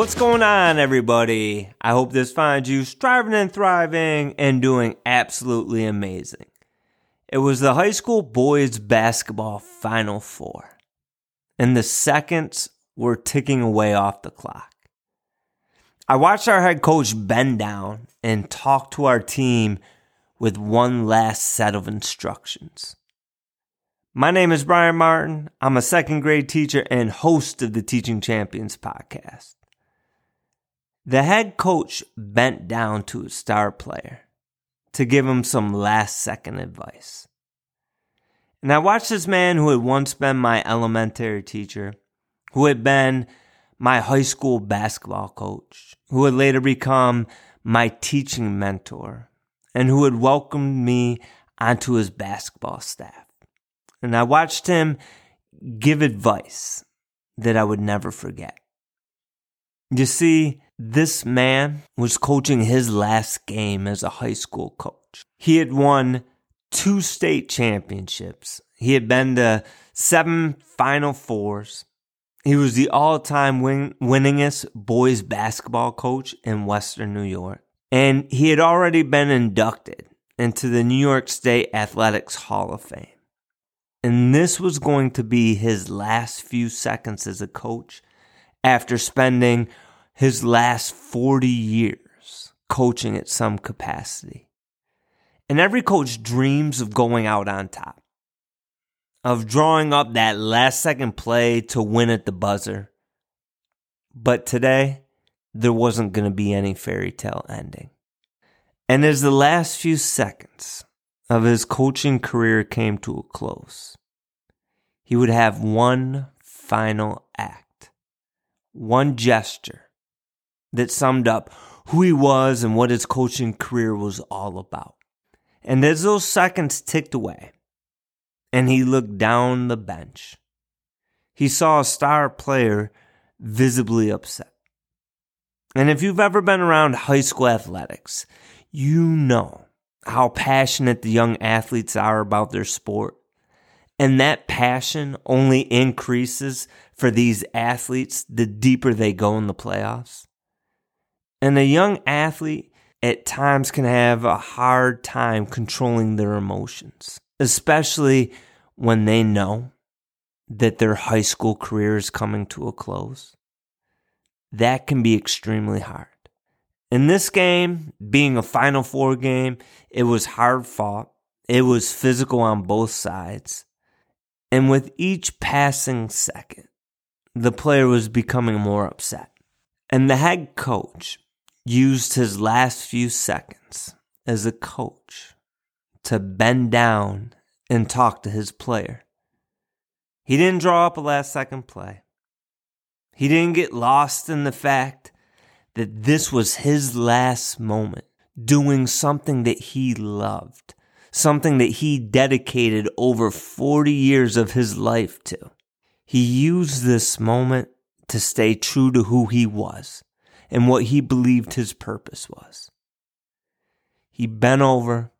What's going on, everybody? I hope this finds you striving and thriving and doing absolutely amazing. It was the high school boys basketball Final Four, and the seconds were ticking away off the clock. I watched our head coach bend down and talk to our team with one last set of instructions. My name is Brian Martin. I'm a second grade teacher and host of the Teaching Champions podcast. The head coach bent down to a star player to give him some last second advice. And I watched this man who had once been my elementary teacher, who had been my high school basketball coach, who had later become my teaching mentor, and who had welcomed me onto his basketball staff. And I watched him give advice that I would never forget. You see, this man was coaching his last game as a high school coach. He had won two state championships. He had been to seven Final Fours. He was the all time win- winningest boys basketball coach in Western New York. And he had already been inducted into the New York State Athletics Hall of Fame. And this was going to be his last few seconds as a coach after spending his last 40 years coaching at some capacity. And every coach dreams of going out on top, of drawing up that last second play to win at the buzzer. But today, there wasn't going to be any fairy tale ending. And as the last few seconds of his coaching career came to a close, he would have one final act, one gesture that summed up who he was and what his coaching career was all about. And as those seconds ticked away, and he looked down the bench, he saw a star player visibly upset. And if you've ever been around high school athletics, you know how passionate the young athletes are about their sport. And that passion only increases for these athletes the deeper they go in the playoffs. And a young athlete at times can have a hard time controlling their emotions, especially when they know that their high school career is coming to a close. That can be extremely hard. In this game, being a Final Four game, it was hard fought. It was physical on both sides. And with each passing second, the player was becoming more upset. And the head coach used his last few seconds as a coach to bend down and talk to his player. He didn't draw up a last second play. He didn't get lost in the fact that this was his last moment doing something that he loved, something that he dedicated over 40 years of his life to. He used this moment to stay true to who he was and what he believed his purpose was. He bent over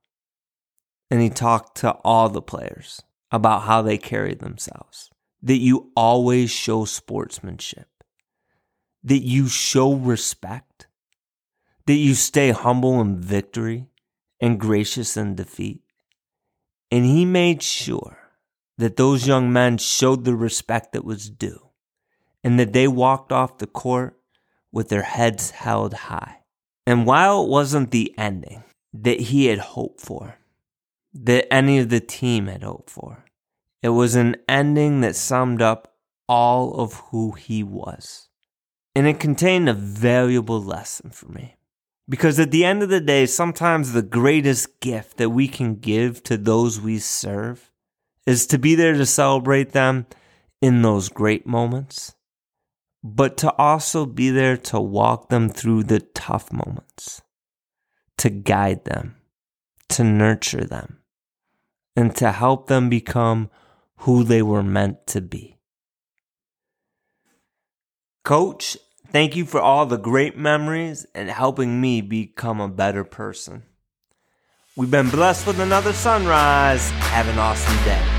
and he talked to all the players about how they carried themselves. That you always show sportsmanship, that you show respect, that you stay humble in victory and gracious in defeat. And he made sure that those young men showed the respect that was due and that they walked off the court with their heads held high. And while it wasn't the ending that he had hoped for, that any of the team had hoped for, it was an ending that summed up all of who he was. And it contained a valuable lesson for me. Because at the end of the day, sometimes the greatest gift that we can give to those we serve is to be there to celebrate them in those great moments but to also be there to walk them through the tough moments, to guide them, to nurture them, and to help them become who they were meant to be. Coach, thank you for all the great memories and helping me become a better person. We've been blessed with another sunrise. Have an awesome day.